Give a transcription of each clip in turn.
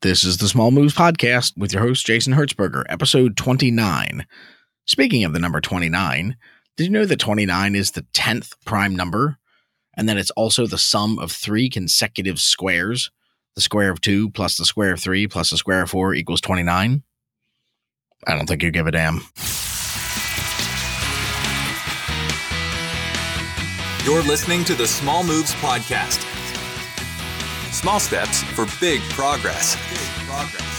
This is the Small Moves Podcast with your host, Jason Herzberger, episode 29. Speaking of the number 29, did you know that 29 is the 10th prime number? And that it's also the sum of three consecutive squares? The square of 2 plus the square of 3 plus the square of 4 equals 29? I don't think you give a damn. You're listening to the Small Moves Podcast. Small steps for big progress.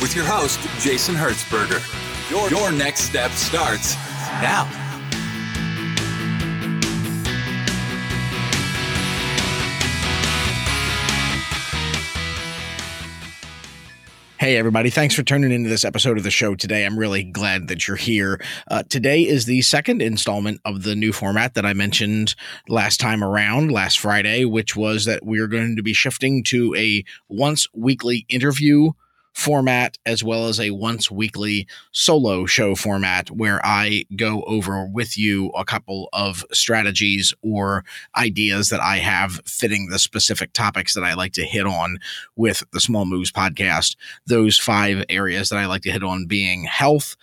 With your host, Jason Herzberger. Your, your next step starts now. Hey, everybody. Thanks for tuning into this episode of the show today. I'm really glad that you're here. Uh, today is the second installment of the new format that I mentioned last time around, last Friday, which was that we are going to be shifting to a once weekly interview format as well as a once weekly solo show format where I go over with you a couple of strategies or ideas that I have fitting the specific topics that I like to hit on with the Small Moves podcast. Those five areas that I like to hit on being health,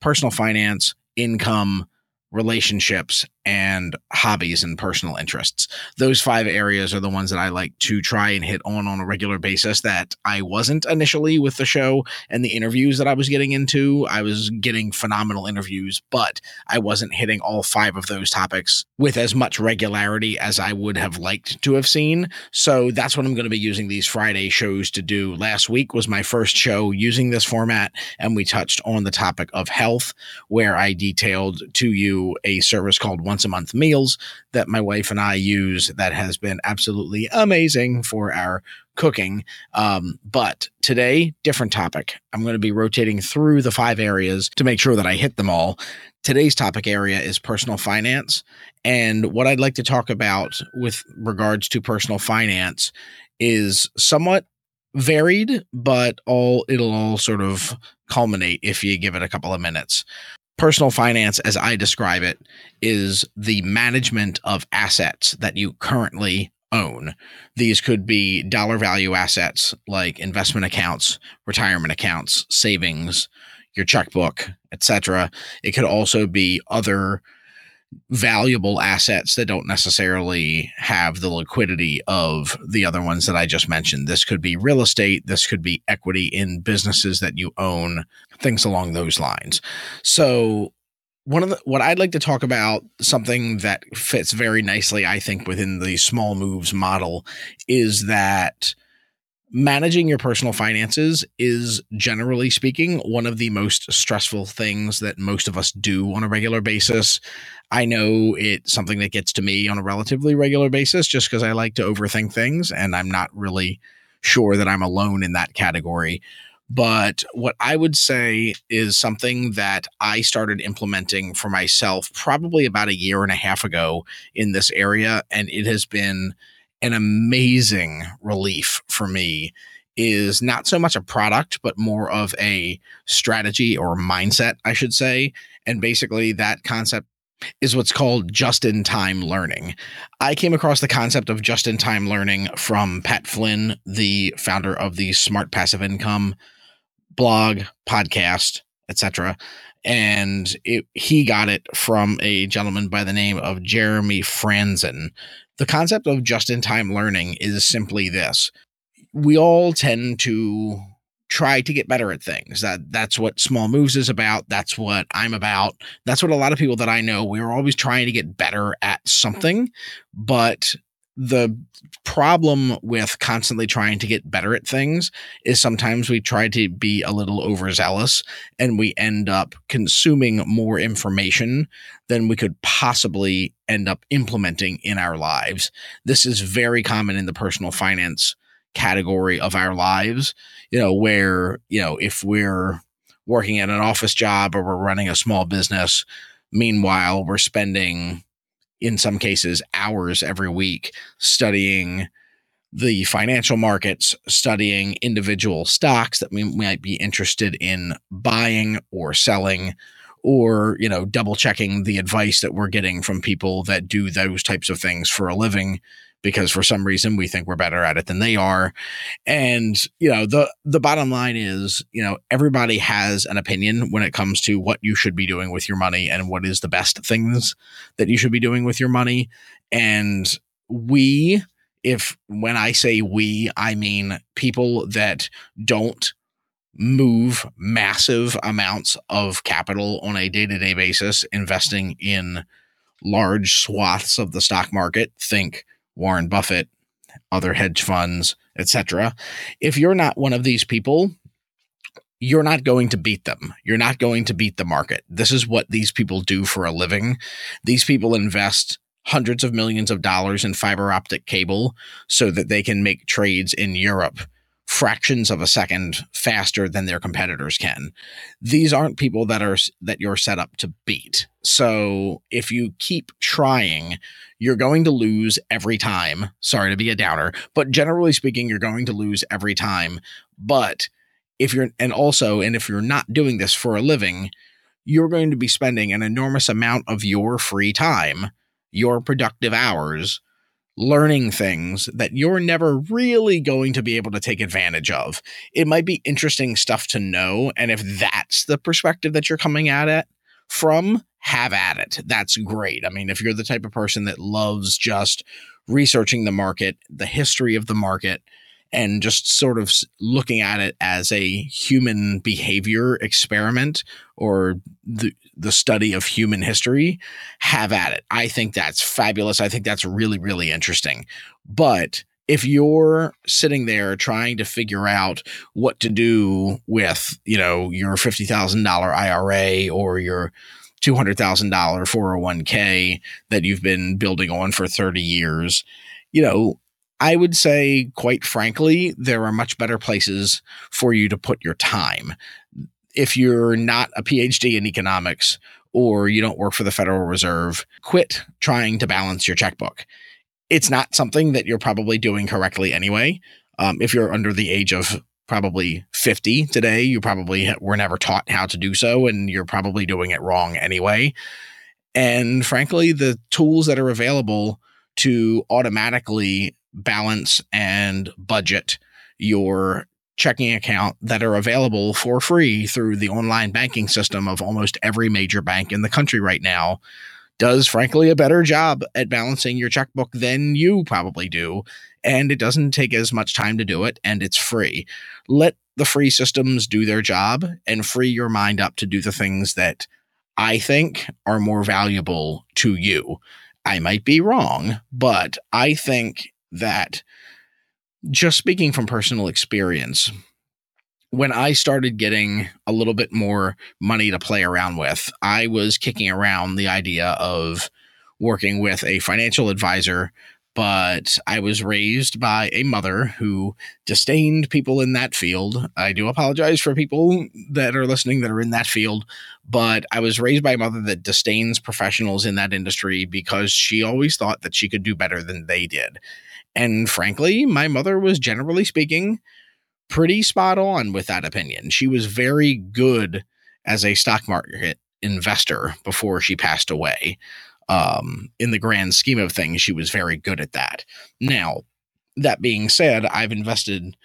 personal finance, income, relationships and hobbies and personal interests. Those five areas are the ones that I like to try and hit on on a regular basis that I wasn't initially with the show and the interviews that I was getting into. I was getting phenomenal interviews, but I wasn't hitting all five of those topics with as much regularity as I would have liked to have seen. So that's what I'm going to be using these Friday shows to do. Last week was my first show using this format, and we touched on the topic of health, where I detailed to you a service called once a month meals that my wife and I use that has been absolutely amazing for our cooking. Um, but today, different topic. I'm going to be rotating through the five areas to make sure that I hit them all. Today's topic area is personal finance. And what I'd like to talk about with regards to personal finance is somewhat varied, but all it'll all sort of culminate if you give it a couple of minutes personal finance, as I describe it, is the management of assets that you currently own. These could be dollar value assets like investment accounts, retirement accounts, savings, your checkbook, etc. It could also be other valuable assets that don't necessarily have the liquidity of the other ones that I just mentioned. This could be real estate, this could be equity in businesses that you own, things along those lines. So, one of the what I'd like to talk about something that fits very nicely I think within the small moves model is that managing your personal finances is generally speaking one of the most stressful things that most of us do on a regular basis. I know it's something that gets to me on a relatively regular basis just because I like to overthink things and I'm not really sure that I'm alone in that category. But what I would say is something that I started implementing for myself probably about a year and a half ago in this area. And it has been an amazing relief for me is not so much a product, but more of a strategy or mindset, I should say. And basically, that concept is what's called just in time learning. I came across the concept of just in time learning from Pat Flynn, the founder of the Smart Passive Income blog, podcast, etc. And it, he got it from a gentleman by the name of Jeremy Frandsen. The concept of just in time learning is simply this we all tend to try to get better at things. That that's what small moves is about. That's what I'm about. That's what a lot of people that I know, we're always trying to get better at something, but the problem with constantly trying to get better at things is sometimes we try to be a little overzealous and we end up consuming more information than we could possibly end up implementing in our lives. This is very common in the personal finance category of our lives, you know, where, you know, if we're working at an office job or we're running a small business, meanwhile, we're spending in some cases hours every week studying the financial markets, studying individual stocks that we might be interested in buying or selling, or, you know, double checking the advice that we're getting from people that do those types of things for a living because for some reason we think we're better at it than they are. And, you know, the the bottom line is, you know, everybody has an opinion when it comes to what you should be doing with your money and what is the best things that you should be doing with your money. And we if when I say we, I mean people that don't move massive amounts of capital on a day-to-day basis investing in large swaths of the stock market think Warren Buffett, other hedge funds, etc. If you're not one of these people, you're not going to beat them. You're not going to beat the market. This is what these people do for a living. These people invest hundreds of millions of dollars in fiber optic cable so that they can make trades in Europe fractions of a second faster than their competitors can. These aren't people that are that you're set up to beat. So if you keep trying, you're going to lose every time. Sorry to be a downer, but generally speaking, you're going to lose every time. But if you're and also and if you're not doing this for a living, you're going to be spending an enormous amount of your free time, your productive hours learning things that you're never really going to be able to take advantage of. It might be interesting stuff to know. And if that's the perspective that you're coming at it from, have at it. That's great. I mean, if you're the type of person that loves just researching the market, the history of the market, and just sort of looking at it as a human behavior experiment or the the study of human history, have at it. I think that's fabulous. I think that's really really interesting. But if you're sitting there trying to figure out what to do with, you know, your $50,000 IRA or your $200,000 401k that you've been building on for 30 years, you know, I would say, quite frankly, there are much better places for you to put your time. If you're not a PhD in economics or you don't work for the Federal Reserve, quit trying to balance your checkbook. It's not something that you're probably doing correctly anyway. Um, if you're under the age of probably 50 today, you probably were never taught how to do so, and you're probably doing it wrong anyway. And frankly, the tools that are available to automatically balance and budget your checking account that are available for free through the online banking system of almost every major bank in the country right now does frankly a better job at balancing your checkbook than you probably do and it doesn't take as much time to do it and it's free. Let the free systems do their job and free your mind up to do the things that i think are more valuable to you. I might be wrong but i think that just speaking from personal experience, when I started getting a little bit more money to play around with, I was kicking around the idea of working with a financial advisor. But I was raised by a mother who disdained people in that field. I do apologize for people that are listening that are in that field, but I was raised by a mother that disdains professionals in that industry because she always thought that she could do better than they did. And frankly, my mother was generally speaking pretty spot on with that opinion. She was very good as a stock market investor before she passed away. Um, in the grand scheme of things, she was very good at that. Now, that being said, I've invested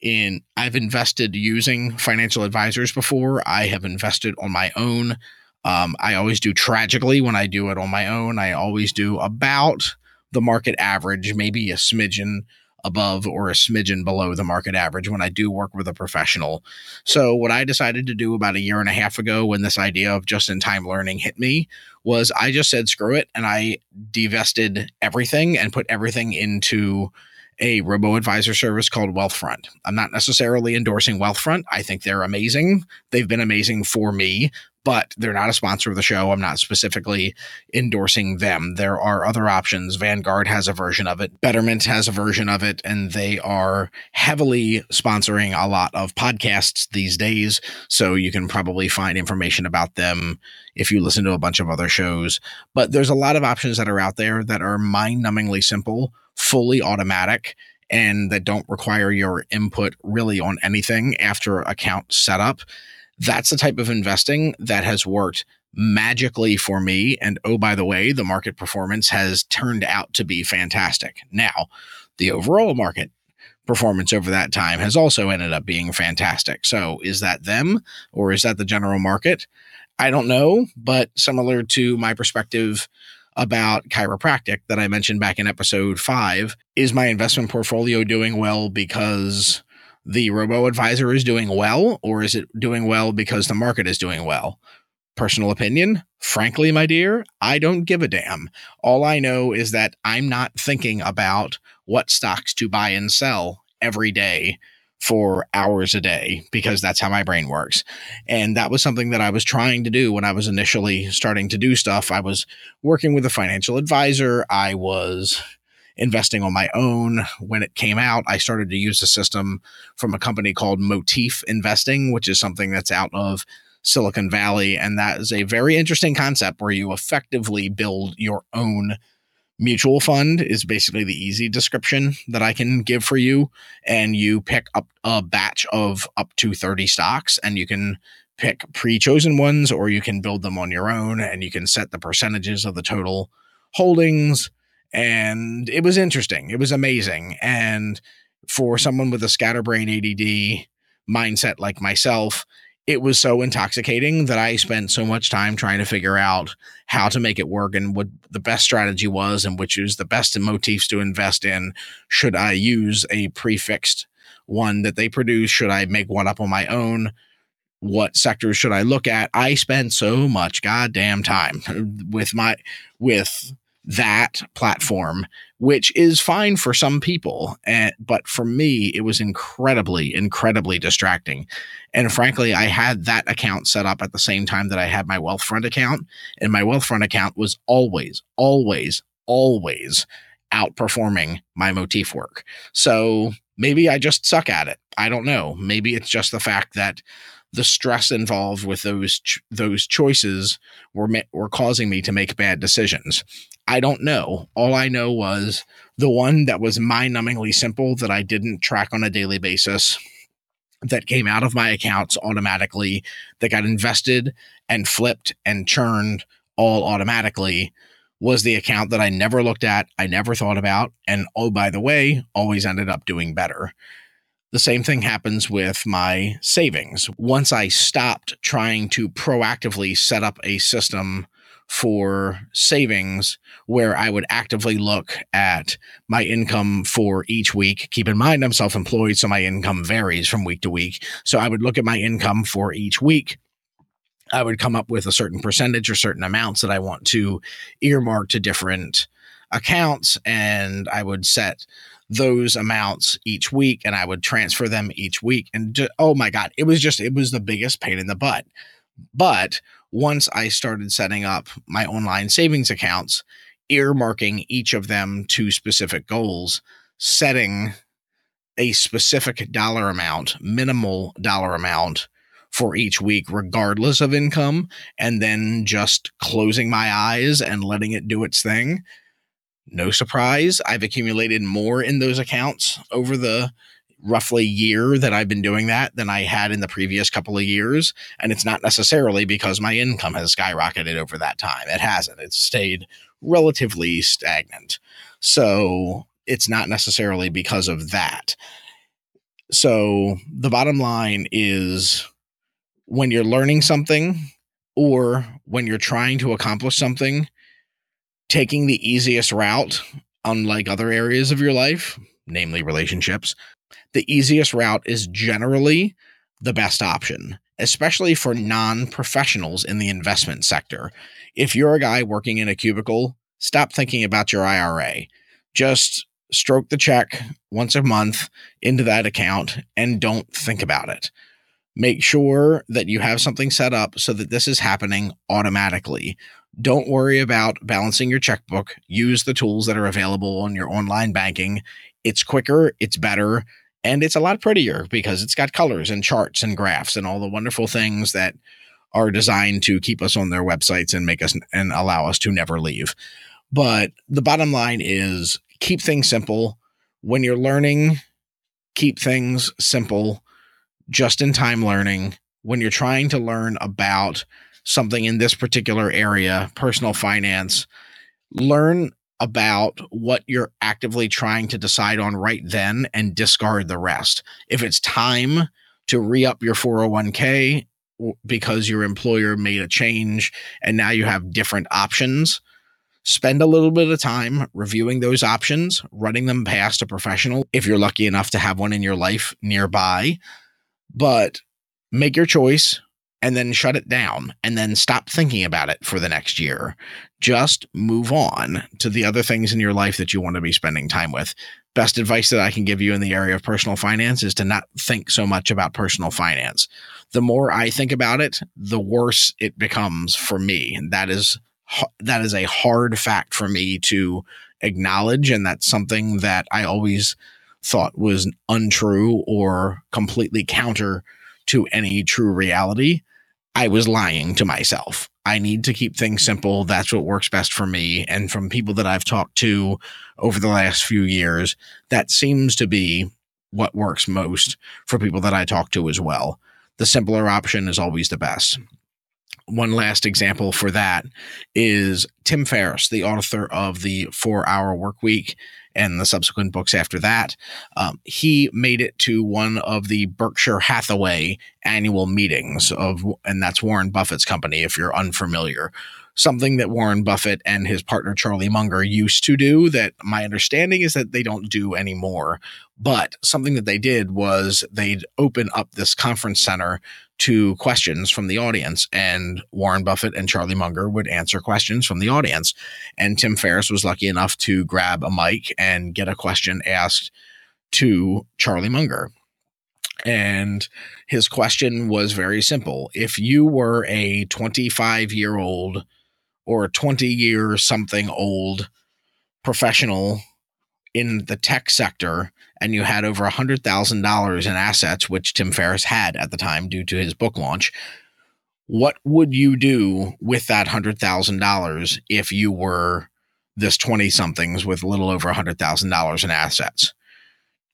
in I've invested using financial advisors before. I have invested on my own. Um, I always do tragically when I do it on my own. I always do about the market average, maybe a smidgen above or a smidgen below the market average when I do work with a professional. So, what I decided to do about a year and a half ago when this idea of just in time learning hit me was I just said, screw it. And I divested everything and put everything into a robo advisor service called Wealthfront. I'm not necessarily endorsing Wealthfront. I think they're amazing. They've been amazing for me, but they're not a sponsor of the show. I'm not specifically endorsing them. There are other options. Vanguard has a version of it, Betterment has a version of it, and they are heavily sponsoring a lot of podcasts these days. So you can probably find information about them if you listen to a bunch of other shows. But there's a lot of options that are out there that are mind numbingly simple, fully automatic and that don't require your input really on anything after account setup that's the type of investing that has worked magically for me. And oh, by the way, the market performance has turned out to be fantastic. Now, the overall market performance over that time has also ended up being fantastic. So, is that them or is that the general market? I don't know, but similar to my perspective about chiropractic that I mentioned back in episode five, is my investment portfolio doing well because the robo advisor is doing well, or is it doing well because the market is doing well? Personal opinion, frankly, my dear, I don't give a damn. All I know is that I'm not thinking about what stocks to buy and sell every day for hours a day because that's how my brain works. And that was something that I was trying to do when I was initially starting to do stuff. I was working with a financial advisor. I was investing on my own. When it came out, I started to use a system from a company called Motif Investing, which is something that's out of Silicon Valley. And that is a very interesting concept where you effectively build your own mutual fund is basically the easy description that I can give for you. And you pick up a batch of up to 30 stocks and you can pick pre chosen ones or you can build them on your own and you can set the percentages of the total holdings. And it was interesting. It was amazing. And for someone with a scatterbrain ADD mindset like myself, it was so intoxicating that I spent so much time trying to figure out how to make it work and what the best strategy was and which is the best motifs to invest in. Should I use a prefixed one that they produce? Should I make one up on my own? What sectors should I look at? I spent so much goddamn time with my with that platform, which is fine for some people. And, but for me, it was incredibly, incredibly distracting. And frankly, I had that account set up at the same time that I had my Wealthfront account. And my Wealthfront account was always, always, always outperforming my motif work. So maybe I just suck at it. I don't know. Maybe it's just the fact that the stress involved with those ch- those choices were ma- were causing me to make bad decisions. I don't know. All I know was the one that was mind numbingly simple that I didn't track on a daily basis that came out of my accounts automatically that got invested and flipped and churned all automatically was the account that I never looked at, I never thought about, and oh, by the way, always ended up doing better. The same thing happens with my savings. Once I stopped trying to proactively set up a system for savings where I would actively look at my income for each week. Keep in mind, I'm self employed, so my income varies from week to week. So I would look at my income for each week. I would come up with a certain percentage or certain amounts that I want to earmark to different accounts, and I would set those amounts each week and I would transfer them each week. And oh my God, it was just, it was the biggest pain in the butt. But once I started setting up my online savings accounts, earmarking each of them to specific goals, setting a specific dollar amount, minimal dollar amount for each week, regardless of income, and then just closing my eyes and letting it do its thing. No surprise, I've accumulated more in those accounts over the roughly year that I've been doing that than I had in the previous couple of years. And it's not necessarily because my income has skyrocketed over that time. It hasn't. It's stayed relatively stagnant. So it's not necessarily because of that. So the bottom line is when you're learning something or when you're trying to accomplish something, taking the easiest route, unlike other areas of your life, namely relationships, the easiest route is generally the best option, especially for non professionals in the investment sector. If you're a guy working in a cubicle, stop thinking about your IRA. Just stroke the check once a month into that account and don't think about it. Make sure that you have something set up so that this is happening automatically. Don't worry about balancing your checkbook. Use the tools that are available on your online banking. It's quicker, it's better, and it's a lot prettier because it's got colors and charts and graphs and all the wonderful things that are designed to keep us on their websites and make us and allow us to never leave. But the bottom line is keep things simple. When you're learning, keep things simple, just in time learning. When you're trying to learn about something in this particular area, personal finance, learn about what you're actively trying to decide on right then and discard the rest. If it's time to re up your 401k because your employer made a change and now you have different options, spend a little bit of time reviewing those options, running them past a professional if you're lucky enough to have one in your life nearby. But make your choice, and then shut it down and then stop thinking about it for the next year. Just move on to the other things in your life that you want to be spending time with. Best advice that I can give you in the area of personal finance is to not think so much about personal finance. The more I think about it, the worse it becomes for me. And that is that is a hard fact for me to acknowledge and that's something that I always thought was untrue or completely counter to any true reality. I was lying to myself. I need to keep things simple. That's what works best for me. And from people that I've talked to over the last few years, that seems to be what works most for people that I talk to as well. The simpler option is always the best. One last example for that is Tim Ferriss, the author of the Four Hour Work Week and the subsequent books after that. Um, he made it to one of the Berkshire Hathaway annual meetings of, and that's Warren Buffett's company. If you're unfamiliar, something that Warren Buffett and his partner Charlie Munger used to do that my understanding is that they don't do anymore. But something that they did was they'd open up this conference center to questions from the audience, and Warren Buffett and Charlie Munger would answer questions from the audience. And Tim Ferriss was lucky enough to grab a mic and get a question asked to Charlie Munger. And his question was very simple. If you were a 25 year old or a 20 year something old professional in the tech sector and you had over $100,000 in assets, which Tim Ferriss had at the time due to his book launch, what would you do with that $100,000 if you were this 20 somethings with a little over $100,000 in assets?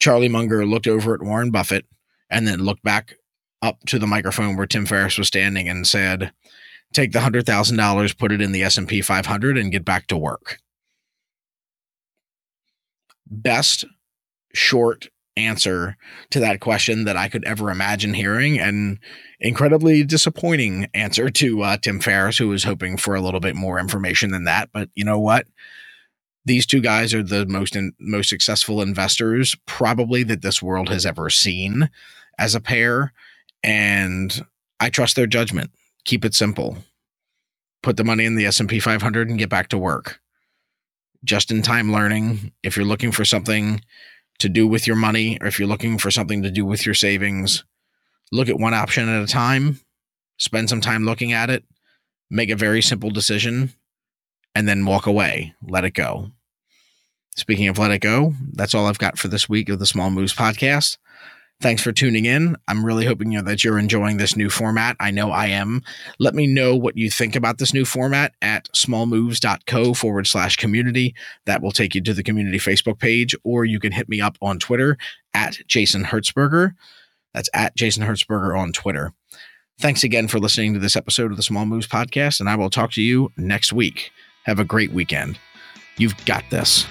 Charlie Munger looked over at Warren Buffett and then looked back up to the microphone where Tim Ferriss was standing and said, "Take the $100,000, put it in the S&P 500 and get back to work." best short answer to that question that I could ever imagine hearing, and incredibly disappointing answer to uh, Tim Ferriss, who was hoping for a little bit more information than that. But you know what? These two guys are the most in, most successful investors probably that this world has ever seen as a pair, and I trust their judgment. Keep it simple. Put the money in the S&P 500 and get back to work just in time learning. If you're looking for something to do with your money, or if you're looking for something to do with your savings, look at one option at a time, spend some time looking at it, make a very simple decision, and then walk away. Let it go. Speaking of let it go, that's all I've got for this week of the Small Moves podcast. Thanks for tuning in. I'm really hoping you know, that you're enjoying this new format. I know I am. Let me know what you think about this new format at smallmoves.co forward slash community. That will take you to the community Facebook page, or you can hit me up on Twitter at Jason Herzberger. That's at Jason Herzberger on Twitter. Thanks again for listening to this episode of the Small Moves podcast, and I will talk to you next week. Have a great weekend. You've got this.